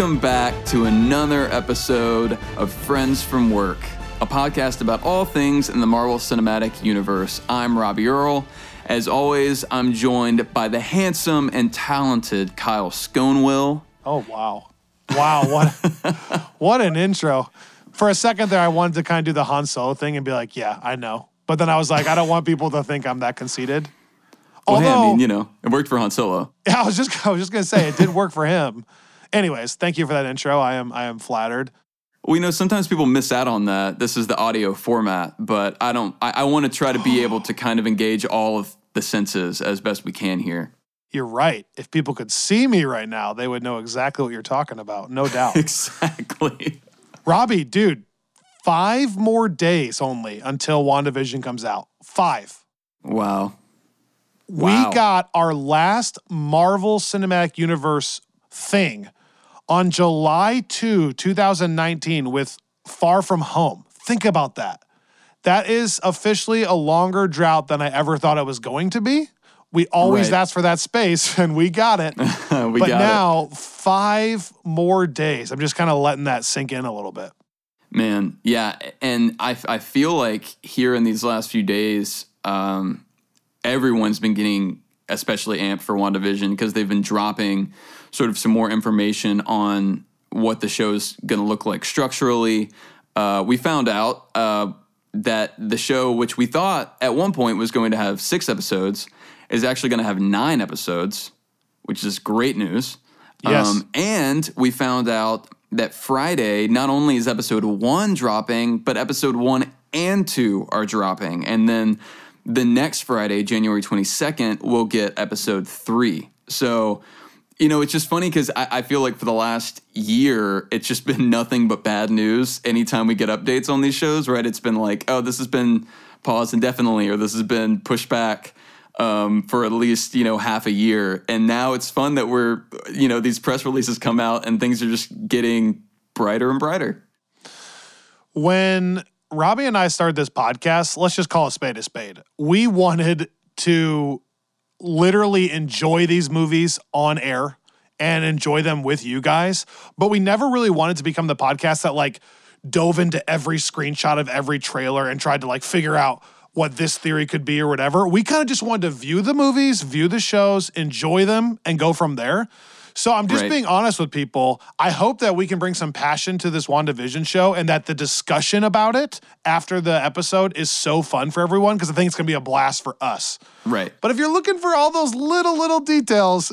Welcome back to another episode of Friends from Work, a podcast about all things in the Marvel Cinematic Universe. I'm Robbie Earl. As always, I'm joined by the handsome and talented Kyle Sconewell. Oh wow, wow! What what an intro. For a second there, I wanted to kind of do the Han Solo thing and be like, "Yeah, I know," but then I was like, I don't want people to think I'm that conceited. Well, hey, I mean, you know, it worked for Han Solo. yeah, I was just I was just gonna say it did work for him. Anyways, thank you for that intro. I am I am flattered. We know sometimes people miss out on that. This is the audio format, but I don't. I, I want to try to be able to kind of engage all of the senses as best we can here. You're right. If people could see me right now, they would know exactly what you're talking about, no doubt. Exactly. Robbie, dude, five more days only until WandaVision comes out. Five. Wow. Wow. We got our last Marvel Cinematic Universe thing on July 2, 2019, with Far From Home. Think about that. That is officially a longer drought than I ever thought it was going to be. We always Right. asked for that space, and we got it. we but got it. now, five more days. I'm just kind of letting that sink in a little bit. Man, yeah, and I, I feel like here in these last few days, um, everyone's been getting especially amped for WandaVision because they've been dropping sort of some more information on what the show's going to look like structurally. Uh, we found out uh, that the show, which we thought at one point was going to have six episodes, is actually going to have nine episodes, which is great news. Um, Yes. and we found out that Friday, not only is episode one dropping, but episode one and two are dropping. And then the next Friday, January 22nd, we'll get episode three. So, you know, it's just funny because I, I feel like for the last year, it's just been nothing but bad news. Anytime we get updates on these shows, right? It's been like, oh, this has been paused indefinitely, or this has been pushed back um, for at least you know half a year. And now it's fun that we're you know these press releases come out and things are just getting brighter and brighter. when Robbie and I started this podcast, let's just call a spade a spade. We wanted to literally enjoy these movies on air and enjoy them with you guys, but we never really wanted to become the podcast that like dove into every screenshot of every trailer and tried to like figure out what this theory could be or whatever. We kind of just wanted to view the movies, view the shows, enjoy them, and go from there. So I'm just Right. being honest with people. I hope that we can bring some passion to this WandaVision show and that the discussion about it after the episode is so fun for everyone because I think it's going to be a blast for us. Right. But if you're looking for all those little, little details,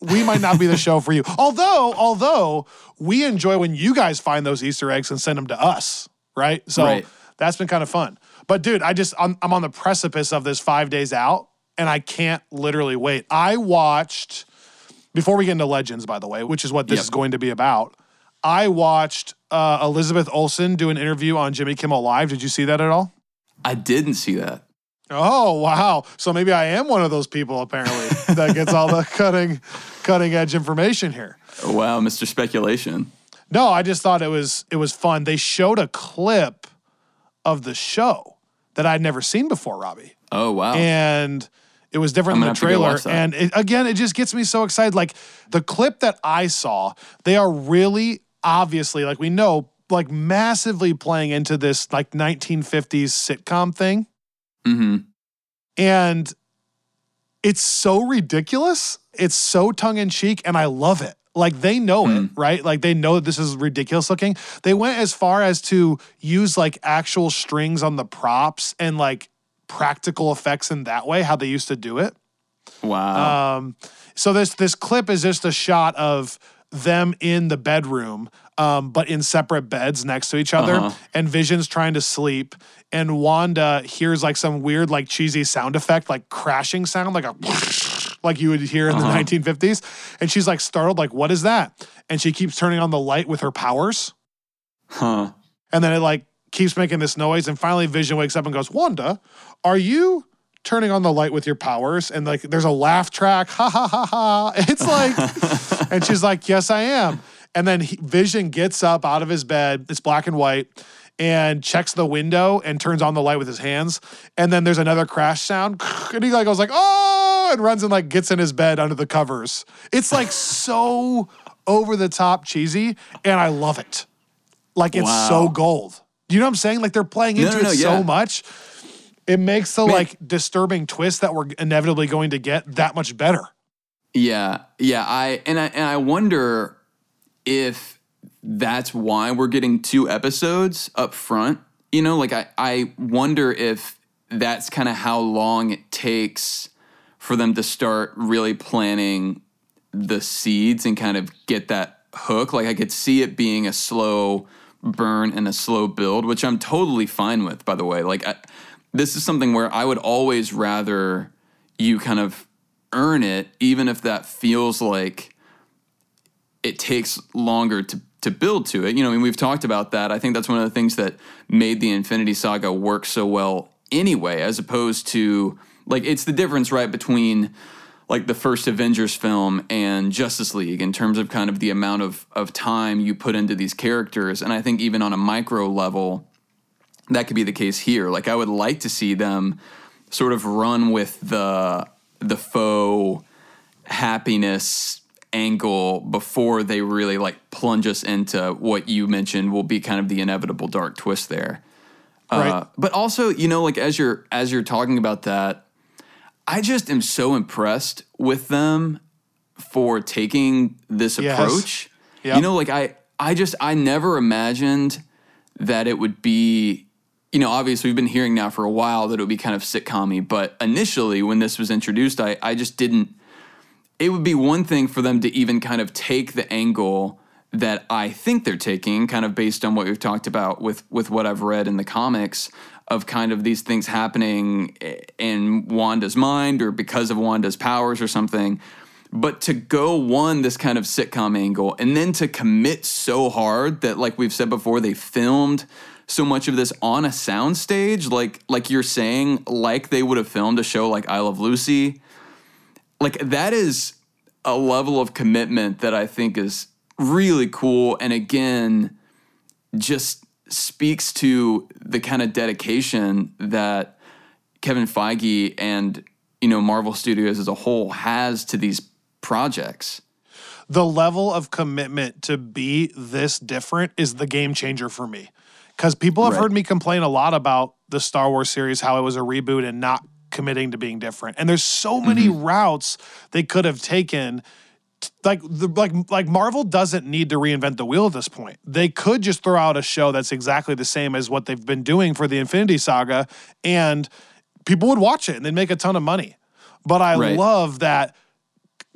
we might not be the show for you. Although, although we enjoy when you guys find those Easter eggs and send them to us, right? So Right. that's been kind of fun. But dude, I just I'm, I'm on the precipice of this five days out, and I can't literally wait. I watched before we get into Legends, by the way, which is what this Yep. is going to be about. I watched uh, Elizabeth Olsen do an interview on Jimmy Kimmel Live. Did you see that at all? I didn't see that. Oh wow! So maybe I am one of those people apparently that gets all the cutting, cutting edge information here. Wow, Mr. Speculation. No, I just thought it was it was fun. They showed a clip of the show that I'd never seen before, Robbie, Oh wow. and it was different than the have to go trailer. And it, again, it just gets me so excited. Like the clip that I saw, they are really obviously like we know like massively playing into this like 1950s sitcom thing. Mm-hmm. And it's so ridiculous. It's so tongue in cheek, and I love it. Like they know Hmm. it, right? Like they know that this is ridiculous looking. They went as far as to use like actual strings on the props and like practical effects in that way, how they used to do it. Wow. Um, so this this clip is just a shot of them in the bedroom um, but in separate beds next to each other. Uh-huh. And Vision's trying to sleep, and Wanda hears like some weird, like cheesy sound effect, like crashing sound, like a like you would hear in Uh-huh. the 1950s. And she's like startled, like, "What is that?" And she keeps turning on the light with her powers, Huh. and then it like keeps making this noise. And finally, Vision wakes up and goes, "Wanda, are you?" Turning on the light with your powers, and like there's a laugh track, ha ha ha ha. It's like, and she's like, Yes, I am. And then he, Vision gets up out of his bed, it's black and white, and checks the window and turns on the light with his hands. And then there's another crash sound. And he like goes like, oh, and runs and like gets in his bed under the covers. It's like so over the top cheesy, and I love it. Like it's Wow. so gold. You know what I'm saying? Like they're playing into no, no, it so yeah. much. It makes the Man. like disturbing twist that we're inevitably going to get that much better. Yeah, yeah. I and I and I wonder if that's why we're getting two episodes up front. You know, like I I wonder if that's kind of how long it takes for them to start really planting the seeds and kind of get that hook. Like I could see it being a slow burn and a slow build, which I'm totally fine with. By the way, like I, this is something where I would always rather you kind of earn it, even if that feels like it takes longer to to build to it. You know, I mean, we've talked about that. I think that's one of the things that made the Infinity Saga work so well anyway, as opposed to like it's the difference, right, between like the first Avengers film and Justice League in terms of kind of the amount of of time you put into these characters. And I think even on a micro level, that could be the case here. Like I would like to see them sort of run with the the faux happiness angle before they really like plunge us into what you mentioned will be kind of the inevitable dark twist there. Right. Uh, but also, you know, like as you're as you're talking about that, I just am so impressed with them for taking this Yes. approach. Yep. You know, like I I just I never imagined that it would be you know, obviously we've been hearing now for a while that it would be kind of sitcom but initially when this was introduced, I, I just didn't it would be one thing for them to even kind of take the angle that I think they're taking, kind of based on what we've talked about with with what I've read in the comics of kind of these things happening in Wanda's mind or because of Wanda's powers or something. But to go one this kind of sitcom angle and then to commit so hard that like we've said before, they filmed so much of this on a soundstage, like like you're saying, like they would have filmed a show like I Love Lucy like that is a level of commitment that I think is really cool and again just speaks to the kind of dedication that Kevin Feige and you know Marvel Studios as a whole has to these projects. the level of commitment to be this different is the game changer for me. Because people have Right. heard me complain a lot about the Star Wars series, how it was a reboot and not committing to being different. And there's so many mm-hmm. routes they could have taken. Like the like like Marvel doesn't need to reinvent the wheel at this point. They could just throw out a show that's exactly the same as what they've been doing for the Infinity Saga, and people would watch it and they'd make a ton of money. But I Right. love that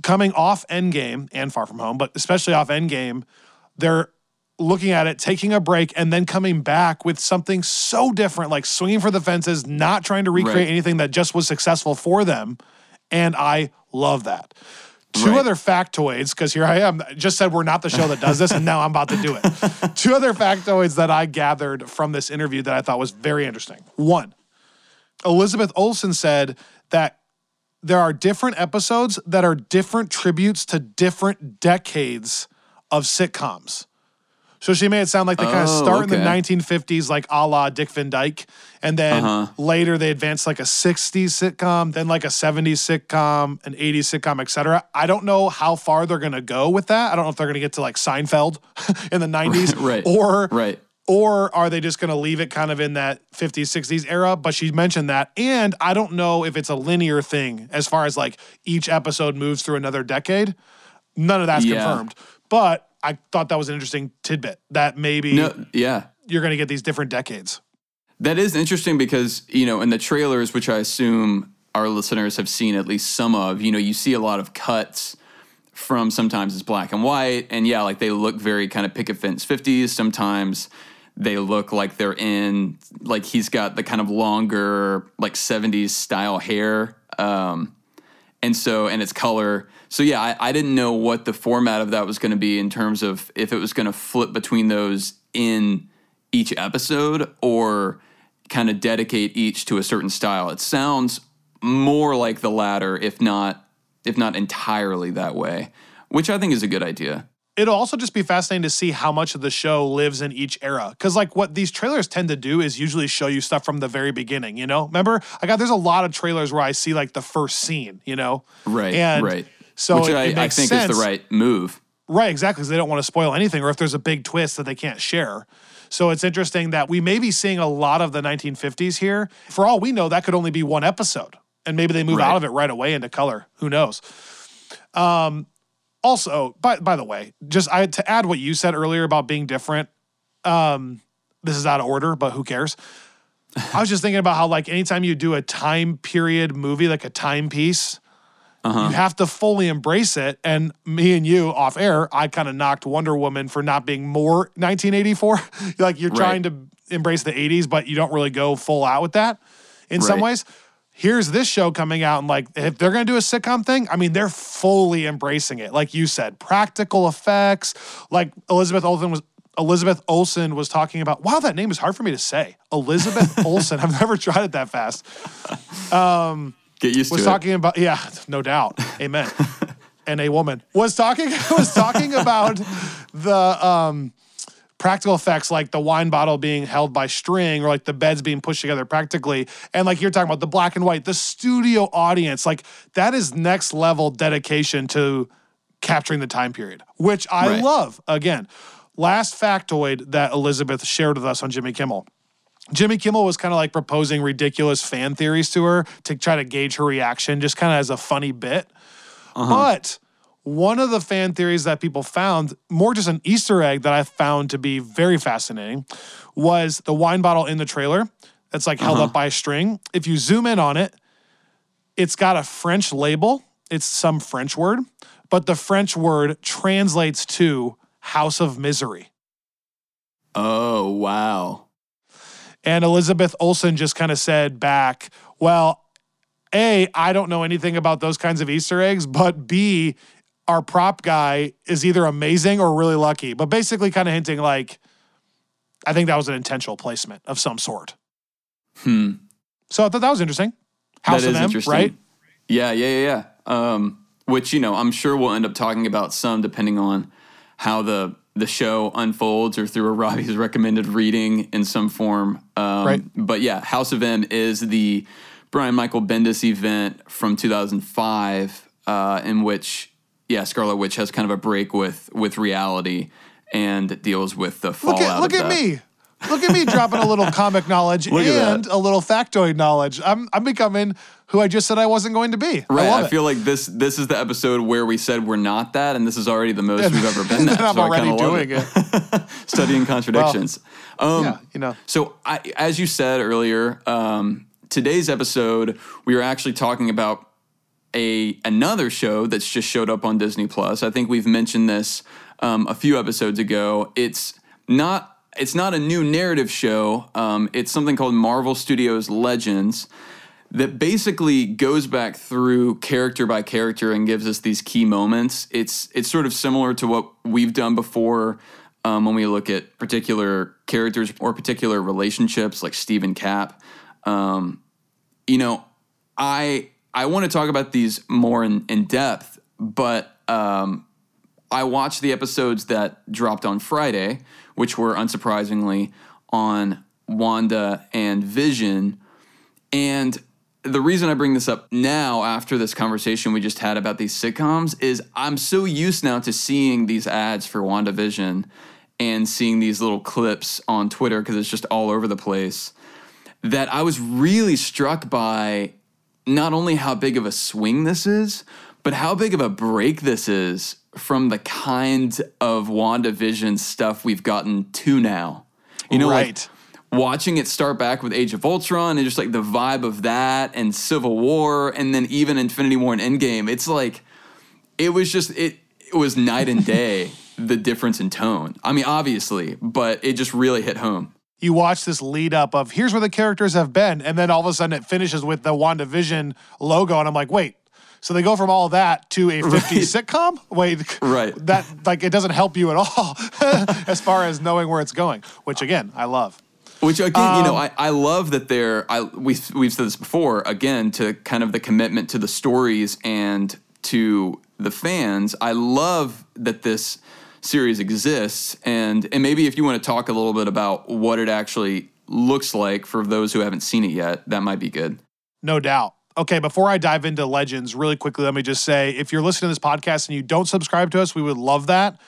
coming off Endgame and Far From Home, but especially off Endgame, they're looking at it, taking a break, and then coming back with something so different, like swinging for the fences, not trying to recreate Right. anything that just was successful for them. And I love that. Two Right. other factoids, because here I am. Just said we're not the show that does this, and now I'm about to do it. Two other factoids that I gathered from this interview that I thought was very interesting. One, Elizabeth Olsen said that there are different episodes that are different tributes to different decades of sitcoms. So she made it sound like they kind of Oh, start in the 1950s, like a la Dick Van Dyke, and then Uh-huh. later they advance like a 60s sitcom, then like a 70s sitcom, an 80s sitcom, etc. I don't know how far they're gonna go with that. I don't know if they're gonna get to like Seinfeld in the 90s, Right. or Right. or are they just going to leave it kind of in that 50s 60s era but she mentioned that and i don't know if it's a linear thing as far as like each episode moves through another decade none of that's Yeah. confirmed but i thought that was an interesting tidbit that maybe No, yeah. you're going to get these different decades That is interesting because, you know, in the trailers, which I assume our listeners have seen at least some of, you know, you see a lot of cuts from sometimes it's black and white, and yeah, like they look very kind of picket fence fifties. Sometimes they look like they're in like he's got the kind of longer like 70s style hair um and so and its color. So yeah I, I didn't know what the format of that was going to be in terms of if it was going to flip between those in each episode or kind of dedicate each to a certain style. It sounds more like the latter if not if not entirely that way which i think is a good idea it'll also just be fascinating to see how much of the show lives in each era. Because like what these trailers tend to do is usually show you stuff from the very beginning. You know, remember I got there's a lot of trailers where I see like the first scene. You know, right, and right. So which it, I, it I think sense. is the right move. Right, exactly, because they don't want to spoil anything, or if there's a big twist that they can't share. So it's interesting that we may be seeing a lot of the 1950s here. For all we know, that could only be one episode, and maybe they move Right. out of it right away into color. Who knows? Um, also, by by the way, just I to add what you said earlier about being different. Um, this is out of order, but who cares? I was just thinking about how like anytime you do a time period movie, like a timepiece, Uh-huh. you have to fully embrace it. And me and you off air, I kind of knocked Wonder Woman for not being more 1984. like you're Right. trying to embrace the 80s, but you don't really go full out with that in some ways. Here's this show coming out, and like if they're gonna do a sitcom thing, I mean, they're fully embracing it. Like you said, practical effects. Like Elizabeth Olsen was Elizabeth Olsen was talking about. Wow, that name is hard for me to say. Elizabeth Olsen. I've never tried it that fast. um Get used was to talking about yeah, no doubt. Amen. and a woman was talking was talking about the um practical effects like the wine bottle being held by string or like the beds being pushed together practically and like you're talking about the black and white the studio audience like that is next level dedication to capturing the time period which i Right. love again last factoid that elizabeth shared with us on jimmy kimmel Jimmy Kimmel was kind of like proposing ridiculous fan theories to her to try to gauge her reaction, just kind of as a funny bit. Uh-huh. But one of the fan theories that people found, more just an Easter egg that I found to be very fascinating, was the wine bottle in the trailer that's like held up uh-huh. by a string. If you zoom in on it, it's got a French label, it's some French word, but the French word translates to house of misery. Oh wow. And Elizabeth Olsen just kind of said back, well, A, I don't know anything about those kinds of Easter eggs, but B, our prop guy is either amazing or really lucky. But basically, kind of hinting like, I think that was an intentional placement of some sort. Hmm. So I thought that was interesting. House that of is M, interesting. right? Yeah, yeah, yeah, yeah. Um, which you know, I'm sure we'll end up talking about some depending on how the the show unfolds or through a Robbie's recommended reading in some form. Um, Right. But yeah, House of M is the Brian Michael Bendis event from 2005, uh, in which yeah, Scarlet Witch has kind of a break with with reality and deals with the fallout. Look at look at me. Look at me dropping a little comic knowledge and a little factoid knowledge. I'm I'm becoming who I just said I wasn't going to be. Right, I I, it. feel like this this is the episode where we said we're not that, and this is already the most we've ever been that. I'm so I already doing it. Studying contradictions. um, yeah, you know. So, I, as you said earlier, um, today's episode we are actually talking about a another show that's just showed up on Disney Plus. I think we've mentioned this um, a few episodes ago. It's not it's not a new narrative show. Um, it's something called Marvel Studios Legends that basically goes back through character by character and gives us these key moments. It's it's sort of similar to what we've done before um, when we look at particular characters or particular relationships, like Steve and Cap. Um, you know, I I want to talk about these more in, in depth, but um, I watched the episodes that dropped on Friday, which were unsurprisingly on Wanda and Vision. And the reason I bring this up now, after this conversation we just had about these sitcoms, is I'm so used now to seeing these ads for WandaVision and seeing these little clips on Twitter because it's just all over the place that I was really struck by not only how big of a swing this is, but how big of a break this is from the kind of WandaVision stuff we've gotten to now. You know, Right. like watching it start back with Age of Ultron and just like the vibe of that and Civil War and then even Infinity War and Endgame, it's like it was just it it was night and day the difference in tone. I mean, obviously, but it just really hit home. You watch this lead up of here's where the characters have been, and then all of a sudden it finishes with the WandaVision logo, and I'm like, wait. So they go from all that to a 50s Right. sitcom? Wait, Right. That like it doesn't help you at all as far as knowing where it's going, which again, I love. Which again, you know, Um, I, I love that they're I we've we've said this before, again, to kind of the commitment to the stories and to the fans. I love that this series exists and and maybe if you want to talk a little bit about what it actually looks like for those who haven't seen it yet, that might be good. No doubt. Okay, before I dive into Legends, really quickly, let me just say if you're listening to this podcast and you don't subscribe to us, we would love that.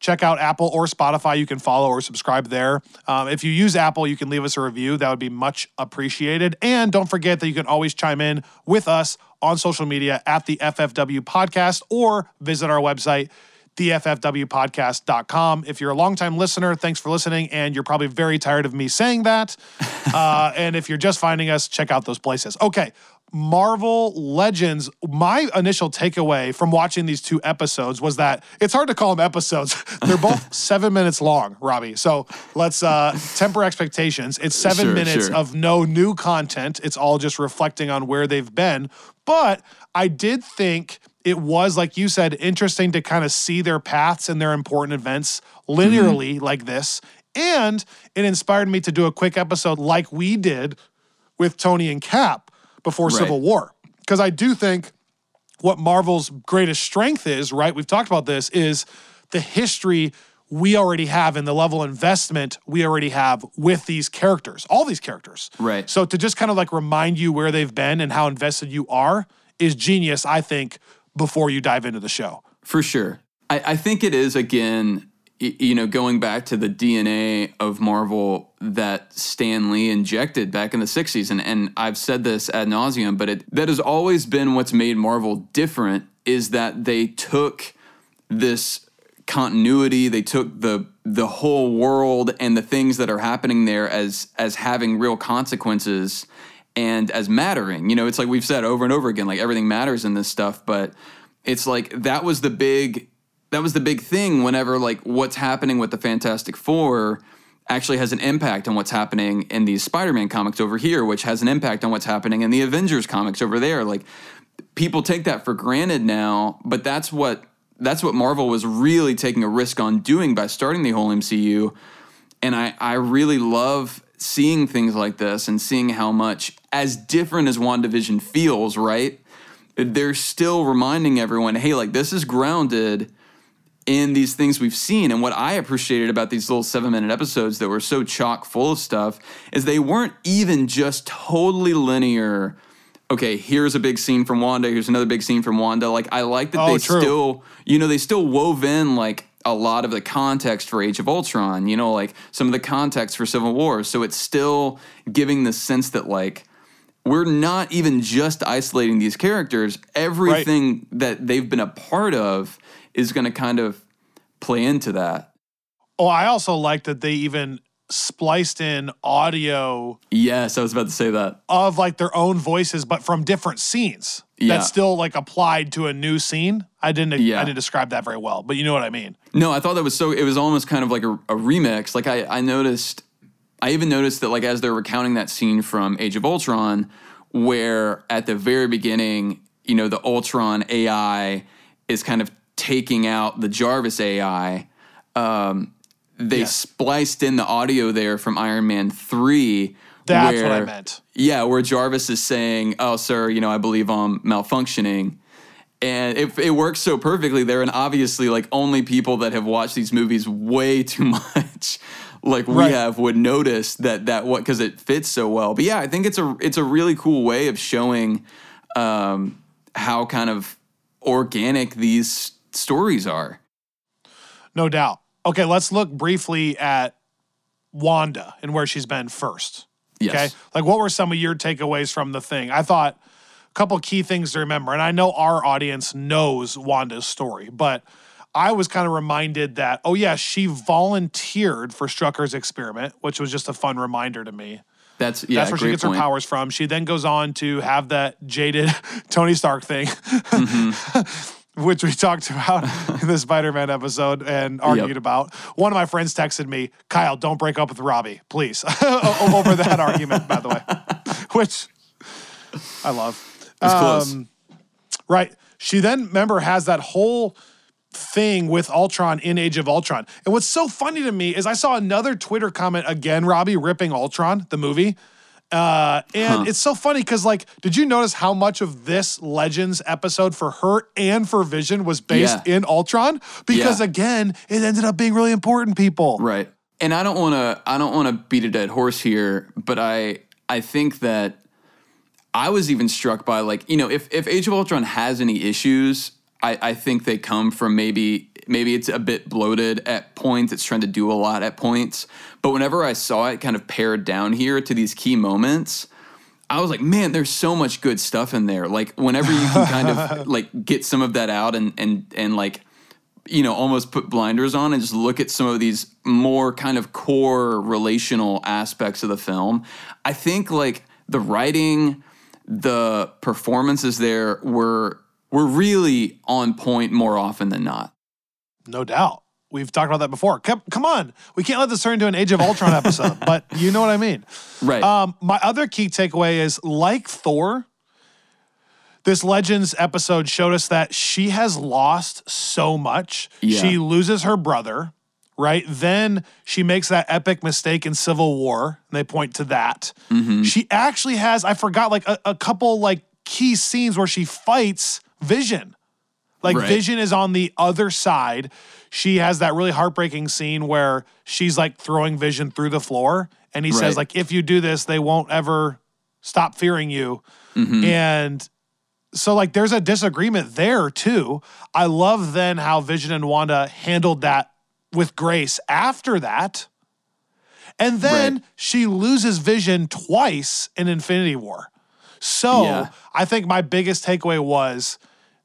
Check out Apple or Spotify. You can follow or subscribe there. Um, if you use Apple, you can leave us a review. That would be much appreciated. And don't forget that you can always chime in with us on social media at the FFW Podcast or visit our website, theffwpodcast.com. If you're a longtime listener, thanks for listening. And you're probably very tired of me saying that. uh, and if you're just finding us, check out those places. Okay. Marvel Legends, my initial takeaway from watching these two episodes was that it's hard to call them episodes. They're both seven minutes long, Robbie. So let's uh, temper expectations. It's seven Sure, minutes sure. of no new content. It's all just reflecting on where they've been. But I did think it was, like you said, interesting to kind of see their paths and their important events linearly mm-hmm. like this. And it inspired me to do a quick episode like we did with Tony and Cap before Right. Civil War. Because I do think what Marvel's greatest strength is, right? We've talked about this, is the history we already have and the level of investment we already have with these characters, all these characters. Right. So to just kind of like remind you where they've been and how invested you are is genius, I think, before you dive into the show. For sure. I, I think it is, again, you know, going back to the DNA of Marvel that Stan Lee injected back in the 60s. And, and I've said this ad nauseum, but it, that has always been what's made Marvel different is that they took this continuity they took the the whole world and the things that are happening there as as having real consequences and as mattering you know it's like we've said over and over again like everything matters in this stuff but it's like that was the big that was the big thing whenever like what's happening with the fantastic four actually has an impact on what's happening in these spider-man comics over here which has an impact on what's happening in the avengers comics over there like people take that for granted now, but that's what that's what Marvel was really taking a risk on doing by starting the whole MCU. And I, I really love seeing things like this and seeing how much as different as WandaVision feels, right? They're still reminding everyone, hey, like this is grounded in these things we've seen. And what I appreciated about these little seven minute episodes that were so chock full of stuff is they weren't even just totally linear. Okay, here's a big scene from Wanda. Here's another big scene from Wanda. Like I like that Oh, they true. still, you know, they still wove in like a lot of the context for Age of Ultron. You know, like some of the context for Civil War. So it's still giving the sense that like we're not even just isolating these characters. Everything that they've been a part of is going to kind of play into that. Oh, I also like that they even spliced in audio Yes, I was about to say that. of like their own voices, but from different scenes. Yeah. That's still like applied to a new scene. I didn't Yeah. I didn't describe that very well, but you know what I mean. No, I thought that was so. It was almost kind of like a, a remix. Like I, I noticed. I even noticed that like as they're recounting that scene from Age of Ultron, where at the very beginning, you know, the Ultron AI is kind of taking out the Jarvis AI. Um, they Yes. spliced in the audio there from Iron Man three. That's what I meant. Yeah, where Jarvis is saying, "Oh, sir, you know, I believe I'm malfunctioning." And it, it works so perfectly there, and obviously, like only people that have watched these movies way too much, like we Right. have, would notice that that what because it fits so well. But yeah, I think it's a it's a really cool way of showing um, how kind of organic these stories are. No doubt. Okay, let's look briefly at Wanda and where she's been first. Yes. Okay. Like, what were some of your takeaways from the thing? I thought a couple key things to remember, and I know our audience knows Wanda's story, but I was kind of reminded that, oh, yeah, she volunteered for Strucker's experiment, which was just a fun reminder to me. That's yeah, That's where she gets point. her powers from. She then goes on to have that jaded Tony Stark thing. Mm-hmm. which we talked about in the Spider-Man episode and argued Yep. about. One of my friends texted me, "Kyle, don't break up with Robbie, please." Over that argument, by the way, which I love. It's close. Um, Right. She then, remember, has that whole thing with Ultron in Age of Ultron. And what's so funny to me is I saw another Twitter comment again, Robbie ripping Ultron, the movie. Uh, and it's so funny because, like, did you notice how much of this Legends episode for her and for Vision was based Yeah. in Ultron? Because Yeah. again, it ended up being really important, people. Right. And I don't want to I don't want to beat a dead horse here, but I I think that I was even struck by like, you know, if if Age of Ultron has any issues, I I think they come from maybe maybe it's a bit bloated at points, it's trying to do a lot at points. But whenever I saw it kind of pared down here to these key moments, I was like, man, there's so much good stuff in there. Like whenever you can kind of like get some of that out and and and like you know almost put blinders on and just look at some of these more kind of core relational aspects of the film. I think like the writing, the performances there were were really on point more often than not. No doubt. We've talked about that before. Come, come on. We can't let this turn into an Age of Ultron episode, but you know what I mean. Right. Um, my other key takeaway is like Thor, this Legends episode showed us that she has lost so much. Yeah. She loses her brother, right? Then she makes that epic mistake in Civil War, and they point to that. Mm-hmm. She actually has, I forgot, like a, a couple like key scenes where she fights Vision. Like Right. Vision is on the other side. She has that really heartbreaking scene where she's like throwing Vision through the floor, and he says like, "If you do this, they won't ever stop fearing you." Mm-hmm. And so like there's a disagreement there too. I love then how Vision and Wanda handled that with grace after that. And then Right. she loses Vision twice in Infinity War. So Yeah. I think my biggest takeaway was,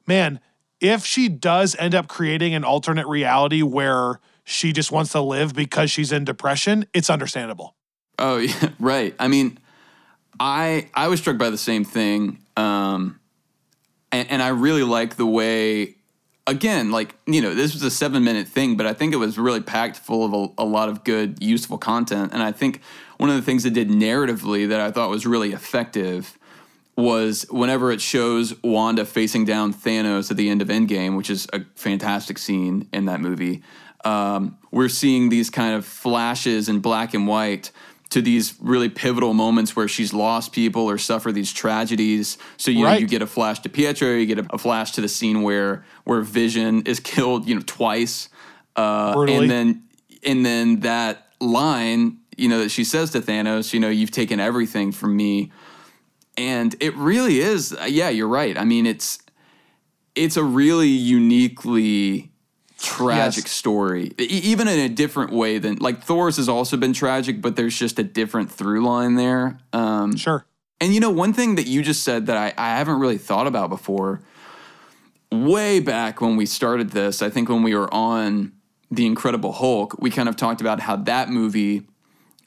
man, if she does end up creating an alternate reality where she just wants to live because she's in depression, it's understandable. Oh yeah, right. I mean, I I was struck by the same thing, um, and, and I really like the way. Again, like you know, this was a seven minute thing, but I think it was really packed full of a, a lot of good, useful content. And I think one of the things it did narratively that I thought was really effective was whenever it shows Wanda facing down Thanos at the end of Endgame, which is a fantastic scene in that movie. Um, we're seeing these kind of flashes in black and white to these really pivotal moments where she's lost people or suffered these tragedies. So you know, you get a flash to Pietro, you get a, a flash to the scene where where Vision is killed, you know, twice, uh, and then and then that line, you know, that she says to Thanos, you know, you've taken everything from me and it really is yeah you're right i mean it's it's a really uniquely tragic Yes. story E- even in a different way than like thor's has also been tragic but there's just a different through line there um Sure. and you know one thing that you just said that i, I haven't really thought about before way back when we started this i think when we were on the incredible hulk we kind of talked about how that movie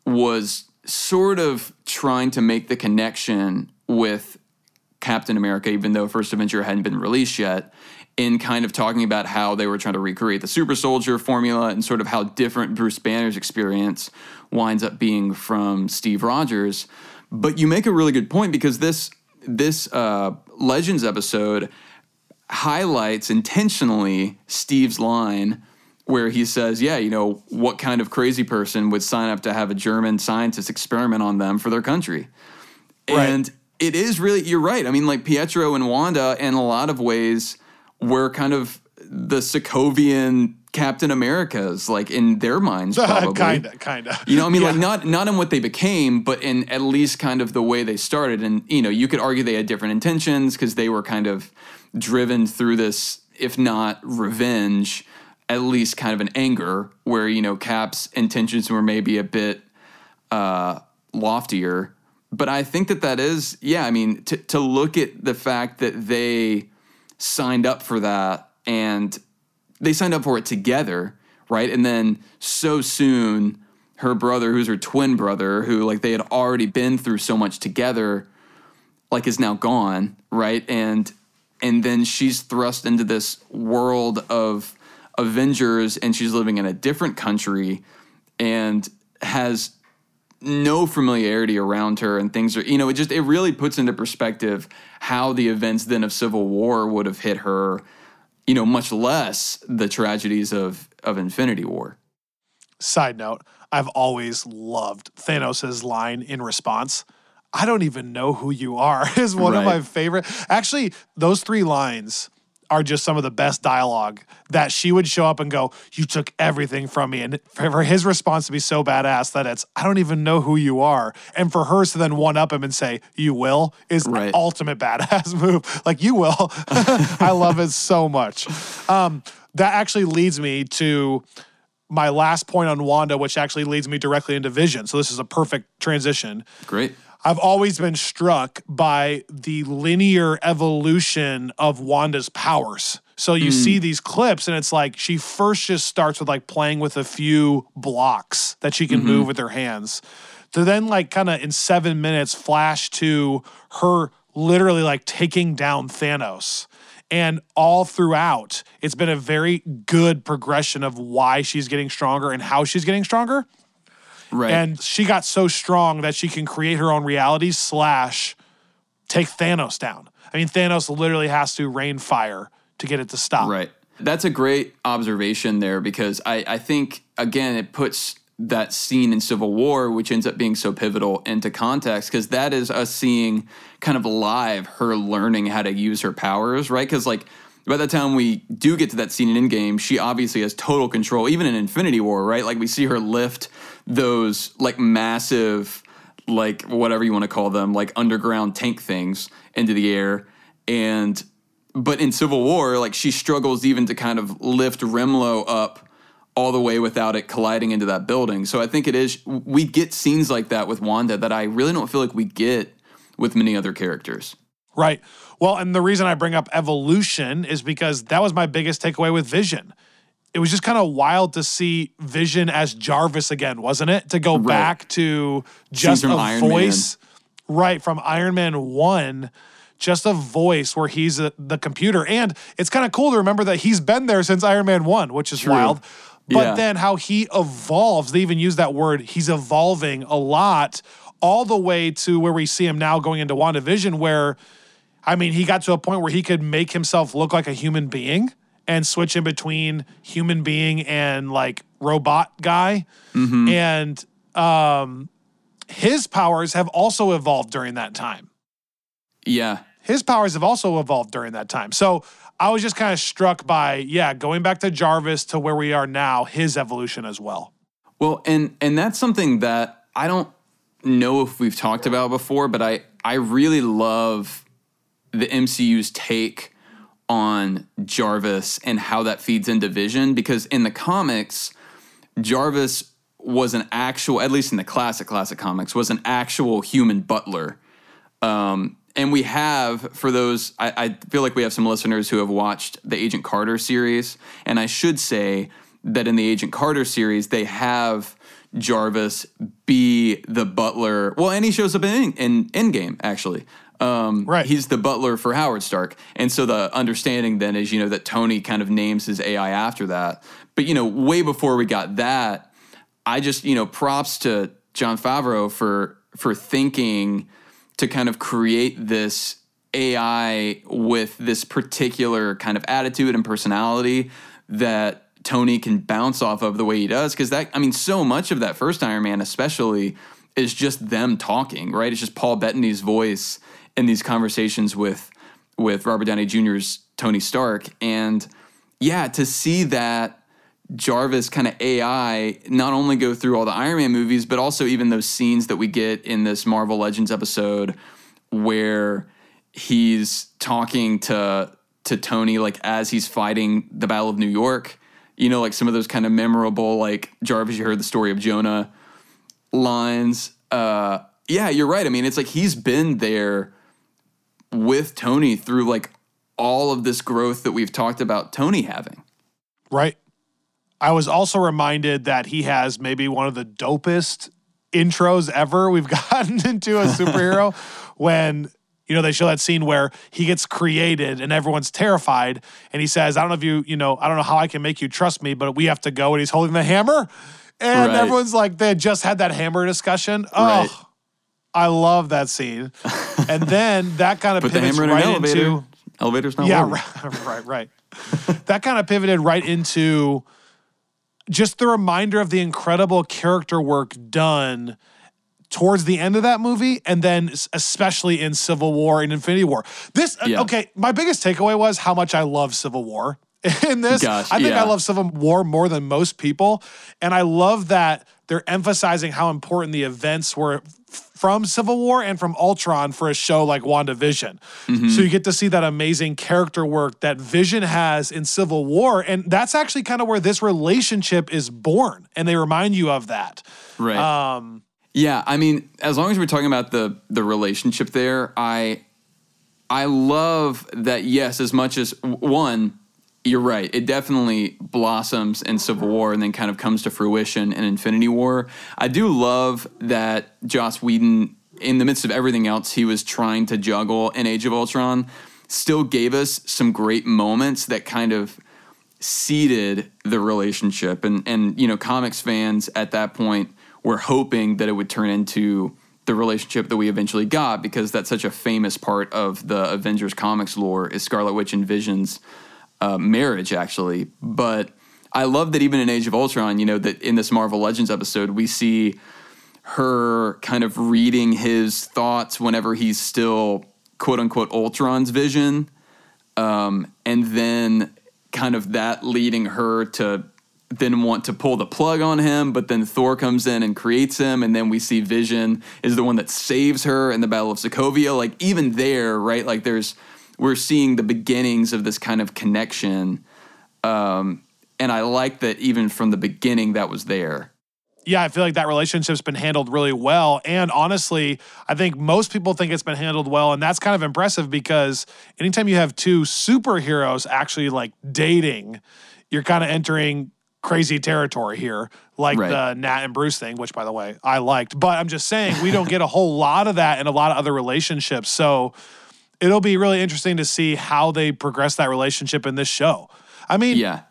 was sort of trying to make the connection with Captain America, even though First Avenger hadn't been released yet, in kind of talking about how they were trying to recreate the super soldier formula and sort of how different Bruce Banner's experience winds up being from Steve Rogers. But you make a really good point because this this uh, Legends episode highlights intentionally Steve's line where he says, Yeah, you know, what kind of crazy person would sign up to have a German scientist experiment on them for their country? Right. And it is really, you're right. I mean, like Pietro and Wanda, in a lot of ways, were kind of the Sokovian Captain Americas, like in their minds, probably. kinda, kinda. You know, I mean, like not not in what they became, but in at least kind of the way they started. And you know, you could argue they had different intentions because they were kind of driven through this, if not revenge, at least kind of an anger, where you know Cap's intentions were maybe a bit uh, loftier. But I think that that is, yeah. I mean, to to look at the fact that they signed up for that and they signed up for it together, right? And then so soon, her brother, who's her twin brother, who like they had already been through so much together, like is now gone, right? And and then she's thrust into this world of Avengers, and she's living in a different country, and has no familiarity around her and things are you know it just it really puts into perspective how the events then of civil war would have hit her you know much less the tragedies of of infinity war Side note, I've always loved Thanos' line in response. I don't even know who you are is one of my favorite. Actually, those three lines are just some of the best dialogue that she would show up and go, You took everything from me. And for his response to be so badass that it's, I don't even know who you are. And for hers to then one up him and say, You will, is Right. ultimate badass move. Like, you will. I love it so much. Um, that actually leads me to my last point on Wanda, which actually leads me directly into Vision. So this is a perfect transition. great I've always been struck by the linear evolution of Wanda's powers. So you see hmm. these clips, and it's like she first just starts with like playing with a few blocks that she can mm-hmm. move with her hands. To then, like, kind of in seven minutes, flash to her literally like taking down Thanos. And all throughout, it's been a very good progression of why she's getting stronger and how she's getting stronger right and she got so strong that she can create her own reality slash take Thanos down. I mean, Thanos literally has to rain fire to get it to stop. Right. That's a great observation there because I, I think, again, it puts that scene in Civil War, which ends up being so pivotal, into context because that is us seeing kind of live her learning how to use her powers, right? Because, like, by the time we do get to that scene in Endgame, she obviously has total control, even in Infinity War, right? Like, we see her lift those, like, massive, like, whatever you want to call them, like, underground tank things into the air. And but in Civil War, like she struggles even to kind of lift Rumlow up all the way without it colliding into that building. So I think it is we get scenes like that with Wanda that I really don't feel like we get with many other characters. Right. Well, and the reason I bring up evolution is because that was my biggest takeaway with Vision. It was just kind of wild to see Vision as Jarvis again, wasn't it? To go back to just a Iron voice, right, from Iron Man 1, just a voice where he's a, the computer. And it's kind of cool to remember that he's been there since Iron Man 1, which is wild. But Yeah. then how he evolves, they even use that word, he's evolving a lot, all the way to where we see him now going into WandaVision, where I mean, he got to a point where he could make himself look like a human being and switch in between human being and like robot guy. And um, his powers have also evolved during that time. Yeah. His powers have also evolved during that time. So I was just kind of struck by, yeah, going back to Jarvis to where we are now, his evolution as well. Well, and and that's something that I don't know if we've talked about before, but I I really love the MCU's take on Jarvis and how that feeds into Vision because in the comics, Jarvis was an actual, at least in the classic classic comics, was an actual human butler. Um, and we have, for those, I, I feel like we have some listeners who have watched the Agent Carter series. And I should say that in the Agent Carter series, they have Jarvis be the butler. Well, and he shows up in, in Endgame, actually. Um, Right. He's the butler for Howard Stark. And so the understanding then is, you know, that Tony kind of names his AI after that. But, you know, way before we got that, I just, you know, props to Jon Favreau for for thinking to kind of create this AI with this particular kind of attitude and personality that Tony can bounce off of the way he does. Cause that, I mean, so much of that first Iron Man, especially, is just them talking, right? It's just Paul Bettany's voice in these conversations with with Robert Downey Jr.'s Tony Stark. And yeah, to see that Jarvis kind of AI not only go through all the Iron Man movies, but also even those scenes that we get in this Marvel Legends episode where he's talking to to Tony like as he's fighting the Battle of New York. You know, like some of those kind of memorable, like Jarvis, you heard the story of Jonah lines. Uh yeah, you're right. I mean, it's like he's been there with Tony through like all of this growth that we've talked about Tony having. Right. I was also reminded that he has maybe one of the dopest intros ever we've gotten into a superhero when, You know, they show that scene where he gets created and everyone's terrified, and he says, "I don't know if you, you know, I don't know how I can make you trust me, but we have to go." And he's holding the hammer, and Right. everyone's like, they just had that hammer discussion. Oh, Right. I love that scene. and then that kind of Put the pivots hammer in right an elevator. into Elevator's not yeah, working. right, right, right. that kind of pivoted right into just the reminder of the incredible character work done towards the end of that movie, and then especially in Civil War and Infinity War. This uh, Yeah. okay. My biggest takeaway was how much I love Civil War. In this, Gosh, I think yeah. I love Civil War more than most people, and I love that they're emphasizing how important the events were from Civil War and from Ultron for a show like WandaVision. Mm-hmm. So you get to see that amazing character work that Vision has in Civil War, and that's actually kind of where this relationship is born, and they remind you of that. Right. Um, Yeah, I mean, as long as we're talking about the the relationship there, I I love that. Yes, as much as one, you're right. It definitely blossoms in Civil War and then kind of comes to fruition in Infinity War. I do love that Joss Whedon, in the midst of everything else he was trying to juggle in Age of Ultron, still gave us some great moments that kind of seeded the relationship and and you know comics fans at that point were hoping that it would turn into the relationship that we eventually got because that's such a famous part of the Avengers comics lore is Scarlet Witch and Vision's uh, marriage actually but I love that even in Age of Ultron you know that in this Marvel Legends episode we see her kind of reading his thoughts whenever he's still quote unquote Ultron's vision um, and then kind of that leading her to then want to pull the plug on him, but then Thor comes in and creates him, and then we see Vision is the one that saves her in the Battle of Sokovia. Like even there, right? Like there's we're seeing the beginnings of this kind of connection, um, and I like that even from the beginning that was there. yeah, I feel like that relationship's been handled really well. And honestly, I think most people think it's been handled well. And that's kind of impressive because anytime you have two superheroes actually like dating, you're kind of entering crazy territory here, like Right. the Nat and Bruce thing, which by the way, I liked. But I'm just saying, we don't get a whole lot of that in a lot of other relationships. So it'll be really interesting to see how they progress that relationship in this show. I mean, Yeah,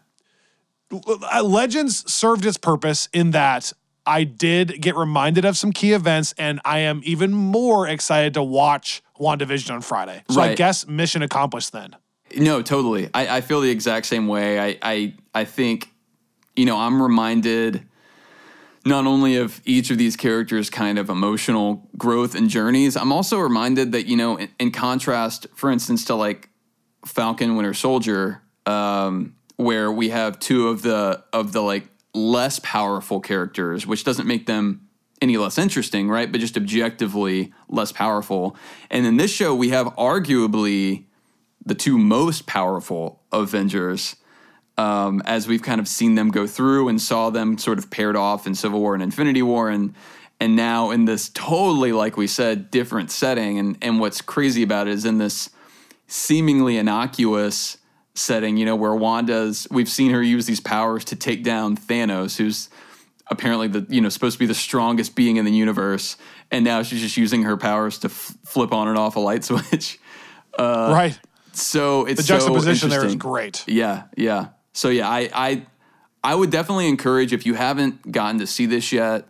uh, Legends served its purpose in that I did get reminded of some key events, and I am even more excited to watch WandaVision on Friday. So I guess mission accomplished then. No, totally. I, I feel the exact same way. I, I I think, you know, I'm reminded not only of each of these characters' kind of emotional growth and journeys, I'm also reminded that, you know, in, in contrast, for instance, to like Falcon Winter Soldier, um, where we have two of the of the like less powerful characters, which doesn't make them any less interesting, right? But just objectively less powerful. And in this show, we have arguably the two most powerful Avengers, um, as we've kind of seen them go through and saw them sort of paired off in Civil War and Infinity War, and and now in this totally, like we said, different setting. And and what's crazy about it is in this seemingly innocuous setting, you know, where Wanda's we've seen her use these powers to take down Thanos, who's apparently the you know supposed to be the strongest being in the universe, and now she's just using her powers to f- flip on and off a light switch. right. So it's The so juxtaposition there is great. Yeah, yeah. So yeah, I I I would definitely encourage if you haven't gotten to see this yet.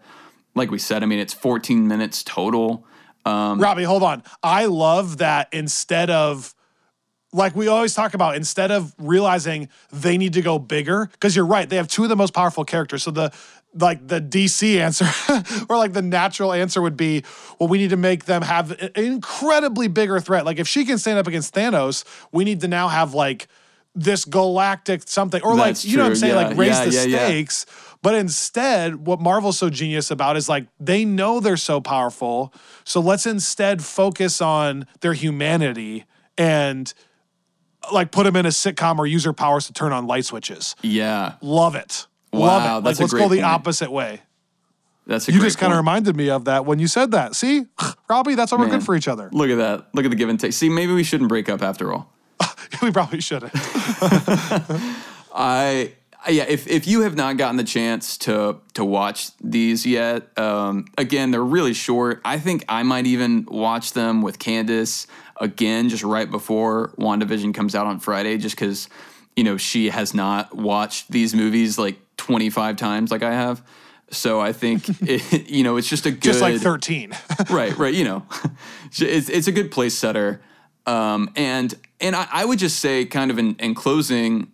Like we said, I mean it's 14 minutes total. Um, Robbie, hold on. I love that instead of like we always talk about, instead of realizing they need to go bigger, because you're right, they have two of the most powerful characters. So the like the DC answer or like the natural answer would be, well, we need to make them have an incredibly bigger threat. Like if she can stand up against Thanos, we need to now have like this galactic something, or That's like you know what I'm saying, yeah, like raise yeah, the yeah, stakes. But instead, what Marvel's so genius about is like they know they're so powerful. So let's instead focus on their humanity and like put them in a sitcom or use their powers to turn on light switches. Yeah, Love it. Wow, Love it. that's a like let's go the point. opposite way. that's a You just kind of reminded me of that when you said that. See, Robbie, that's why we're good for each other. Look at that. Look at the give and take. See, maybe we shouldn't break up after all. we probably shouldn't. I yeah, if, if you have not gotten the chance to to watch these yet, um, again, they're really short. I think I might even watch them with Candace again, just right before WandaVision comes out on Friday, just because you know she has not watched these movies like 25 times like I have. So I think it, you know it's just a good Just like 13. right, right. You know, it's it's a good place setter. Um, and and I, I would just say, kind of in, in closing,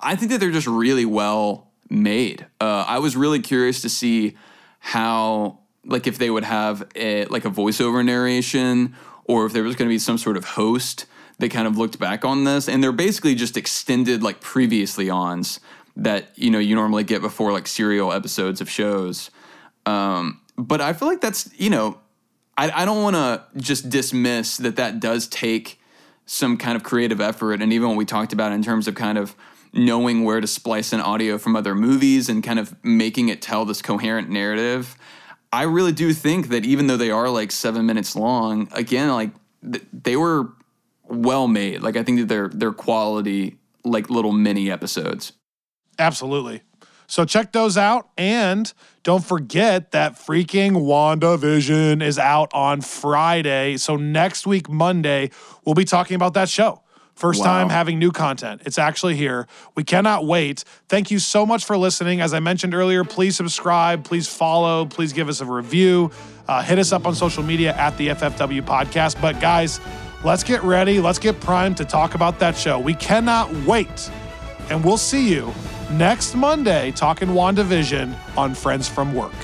I think that they're just really well made. Uh, I was really curious to see how, like, if they would have a, like a voiceover narration, or if there was going to be some sort of host that kind of looked back on this. And they're basically just extended like previously ons that you know you normally get before like serial episodes of shows. Um, but I feel like that's you know I, I don't want to just dismiss that that does take some kind of creative effort, and even what we talked about in terms of kind of knowing where to splice in audio from other movies and kind of making it tell this coherent narrative. I really do think that even though they are like seven minutes long, again, like th- they were well made. Like I think that they're they're quality like little mini episodes. Absolutely. So check those out. And don't forget that freaking WandaVision is out on Friday. So next week, Monday, we'll be talking about that show. First Wow. time having new content. It's actually here. We cannot wait. Thank you so much for listening. As I mentioned earlier, please subscribe, please follow, please give us a review. Uh, hit us up on social media at the FFW podcast. But guys, let's get ready. Let's get primed to talk about that show. We cannot wait. And we'll see you next Monday talking WandaVision on Friends from Work.